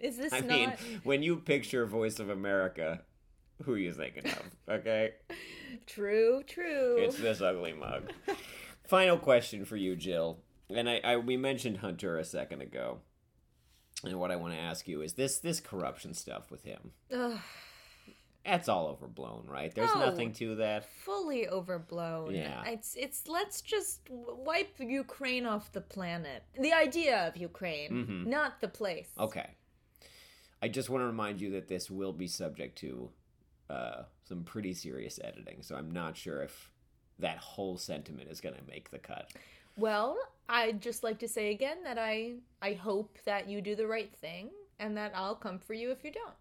is (laughs) this
I
not
mean, when you picture Voice of America, who are you thinking of? Okay, (laughs)
true? True.
it's this ugly mug. (laughs) Final question for you, Jill. And I, I we mentioned Hunter a second ago. And what I want to ask you is this this corruption stuff with him.
Ugh,
That's all overblown, right? There's
No.
nothing to that.
fully overblown.
Yeah.
It's it's let's just wipe Ukraine off the planet. The idea of Ukraine,
Mhm.
not the place.
Okay. I just want to remind you that this will be subject to uh, some pretty serious editing, so I'm not sure if that whole sentiment is going to make the cut.
Well, I'd just like to say again that I I hope that you do the right thing and that I'll come for you if you don't.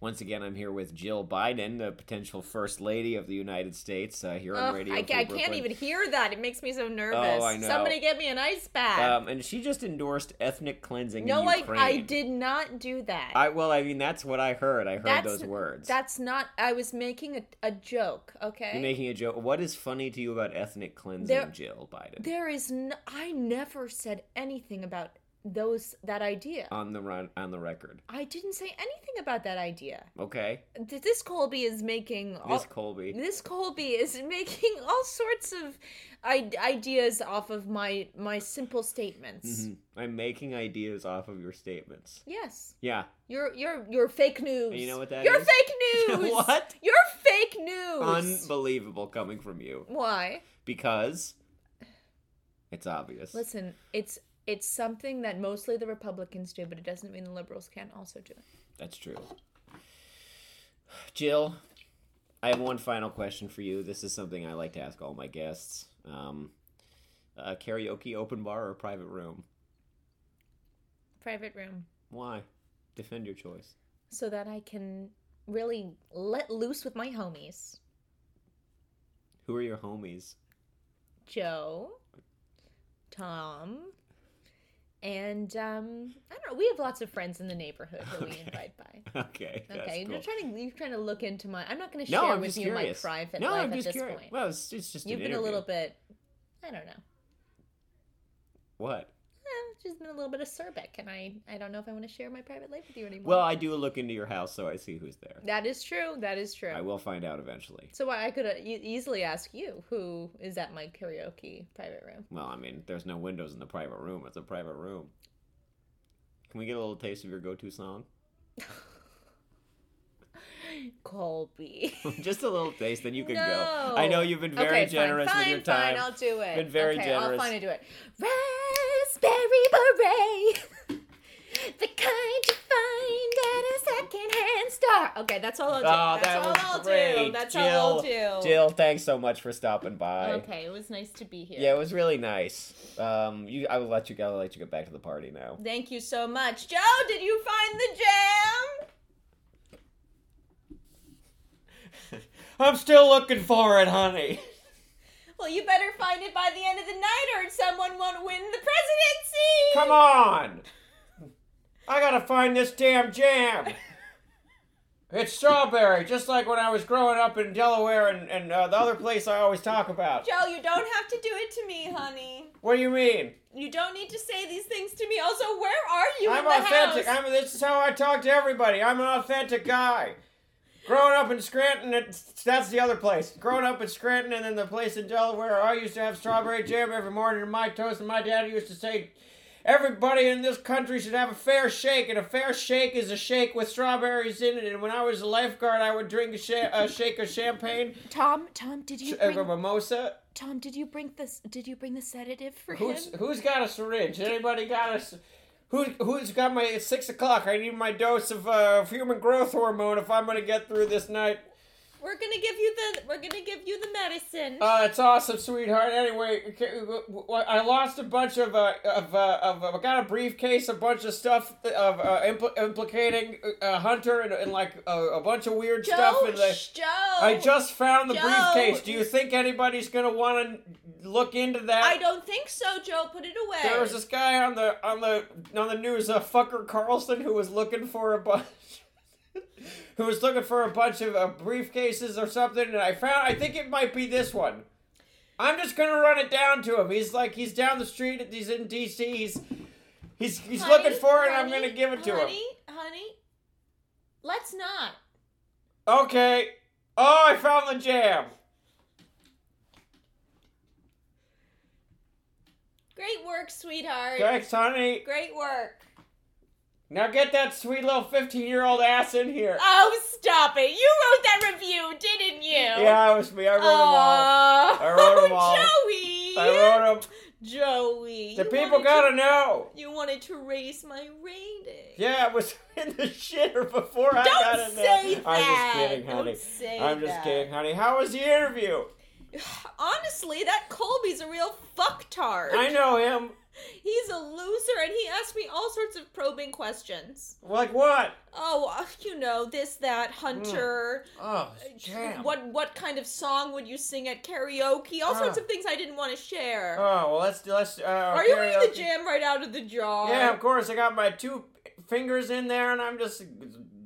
Once again, I'm here with Jill Biden, the potential First Lady of the United States, uh, here on
Ugh,
Radio
I, I can't even hear that. It makes me so nervous.
Oh, I know.
Somebody get me an ice pack.
Um, and she just endorsed ethnic cleansing
no, I. I did not do that.
I well, I mean, that's what I heard. I heard
That's-
those words.
That's not. I was making a, a joke. Okay.
You're making a joke. What is funny to you about ethnic cleansing,
There-
Jill Biden?
There is. No, I never said anything about those that idea.
on the run on the record.
I didn't say anything about that idea.
Okay,
Th- This Colby is making all,
Miss Colby.
this Colby is (laughs) making all sorts of I- ideas off of my my simple statements.
Mhm. I'm making ideas off of your statements.
Yes,
Yeah.
you're you're you're fake news.
You know what that
You're
is?
fake (laughs) news.
What?
You're fake news.
Unbelievable coming from you.
Why?
Because it's obvious.
Listen, it's it's something that mostly the Republicans do, but it doesn't mean the liberals can't also do it.
That's true. Jill, I have one final question for you. This is something I like to ask all my guests. Um, a karaoke open bar or private room?
Private room,
Why? Defend your choice.
so that I can really let loose with my homies.
Who are your homies?
Joe, Tom, and um, I don't know. We have lots of friends in the neighborhood who we invite by. (laughs)
Okay.
Okay,
cool.
you're trying to you're trying to look into my. I'm not going to share
I'm
with you
curious.
my private
no,
life
I'm
at
just
this
curious.
point.
Well, it's, it's just
You've been a little bit. I don't know.
What?
It's just been a little bit acerbic, and I I don't know if I want to share my private life with you anymore.
Well, I do look into your house, so I see who's there.
that is true. That is true.
I will find out eventually.
So I could uh, e- easily ask you who is at my karaoke private room.
Well, I mean, there's no windows in the private room. It's a private room. Can we get a little taste of your go-to song? (laughs)
Colby. (laughs)
Just a little taste, then you can
no.
go. I know you've been very
okay,
generous
fine,
with your time.
Fine, I'll do it.
Been very
okay,
generous.
I'll finally do it. Beret. (laughs) the kind you find at a secondhand store. Okay, that's all I'll do.
Oh,
that's
that
all
was
I'll
great.
do. That's
Jill,
all I'll do.
Jill, thanks so much for stopping by.
Okay, it was nice to be here.
Yeah, it was really nice. Um, you, I will let you go. I'll let you get back to the party now.
Thank you so much. Joe, did you find the jam? (laughs)
I'm still looking for it, honey. (laughs)
Well, you better find it by the end of the night or someone won't win the presidency.
Come on! I gotta find this damn jam. It's strawberry, just like when I was growing up in Delaware and, and uh, the other place I always talk about.
Joe, you don't have to do it to me, honey.
What do you mean?
You don't need to say these things to me. Also, where are you
I'm
in the
authentic.
house?
I'm, this is how I talk to everybody. I'm an authentic guy. Growing up in Scranton, that's the other place. Growing up in Scranton and then the place in Delaware, I used to have strawberry jam every morning in my toast, and my dad used to say, Everybody in this country should have a fair shake, and a fair shake is a shake with strawberries in it. And when I was a lifeguard, I would drink a, sha- a shake of champagne,
Tom, Tom, did you
sh- a mimosa.
Tom? Did you bring this? Did you bring the sedative for
Who's
him?
who's got a syringe? Anybody got a? Who who's got my? It's six o'clock. I need my dose of uh, human growth hormone if I'm gonna get through this night.
We're gonna give you the. We're gonna give you the medicine.
Uh, it's awesome, sweetheart. Anyway, okay, w- w- I lost a bunch of uh, of uh, of I got a briefcase, a bunch of stuff of uh, impl- implicating uh, Hunter and, and like a, a bunch of weird
Joe,
stuff in the.
Joe.
I just found the
Joe.
briefcase. Do you think anybody's gonna want to look into that?
I don't think so, Joe. Put it away.
There was this guy on the on the on the news, uh, fucker Carlson, who was looking for a bunch. Who was looking for a bunch of uh, briefcases or something, and I found I think it might be this one. I'm just gonna run it down to him. He's like he's down the street. He's in D.C. He's he's he's
Honey,
looking for it. and I'm gonna give it to
honey,
him.
Honey, honey, let's not.
Okay. Oh, I found the jam.
Great work, sweetheart.
Thanks, honey.
Great work.
Now get that sweet little 15 year old ass in here.
Oh, stop it. You wrote that review, didn't you?
Yeah, it was me. I wrote them all.
Oh,
I wrote 'em (laughs) all.
Joey.
I wrote them.
Joey.
The people gotta
to,
know.
You wanted to raise my rating.
Yeah, it was (laughs) in the shitter before I
Don't
got in there.
say
I'm just
that.
kidding,
Don't
honey.
say
I'm just
that.
kidding, honey. How was the interview? (sighs)
Honestly, that Colby's a real fucktard.
I know him.
He's a loser, and he asked me all sorts of probing questions.
Like what?
Oh, uh, you know this, that, Hunter.
Oh, damn.
What what kind of song would you sing at karaoke? All sorts
Ah.
of things I didn't want to share.
Oh well, let's do let's. Uh,
Are you eating the jam right out of the jar?
Yeah, of course. I got my two fingers in there, and I'm just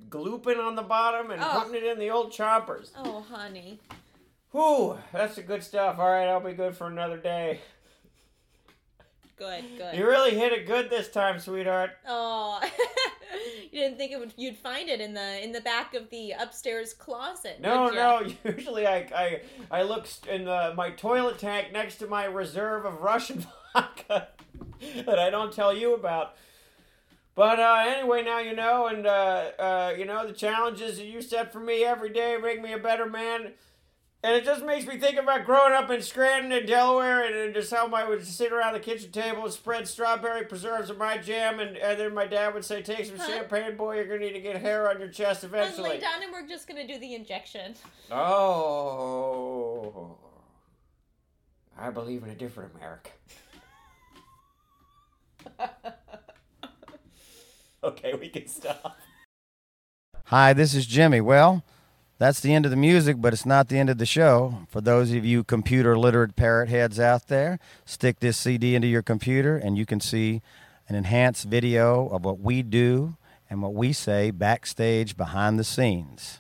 glooping on the bottom and
Oh.
putting it in the old choppers.
Oh, honey.
Whew, that's the good stuff. All right, I'll be good for another day.
Good, good.
You really hit it good this time, sweetheart.
Oh, (laughs) you didn't think it would? You'd find it in the in the back of the upstairs closet.
No, no. (laughs) Usually, I, I I look in the my toilet tank next to my reserve of Russian (laughs) vodka that I don't tell you about. But uh, anyway, now you know, and uh, uh, you know the challenges that you set for me every day make me a better man. And it just makes me think about growing up in Scranton and Delaware and, and just how I would sit around the kitchen table and spread strawberry preserves in my jam. And, and then my dad would say, Take some
Huh?
champagne, boy, you're going to need to get hair on your chest
Let's
eventually.
lay down and we're just gonna do the injection.
Oh. I believe in a different America. (laughs) (laughs) okay, we can stop.
Hi, this is Jimmy. Well, that's the end of the music, but it's not the end of the show. For those of you computer literate parrot heads out there, stick this CD into your computer and you can see an enhanced video of what we do and what we say backstage behind the scenes.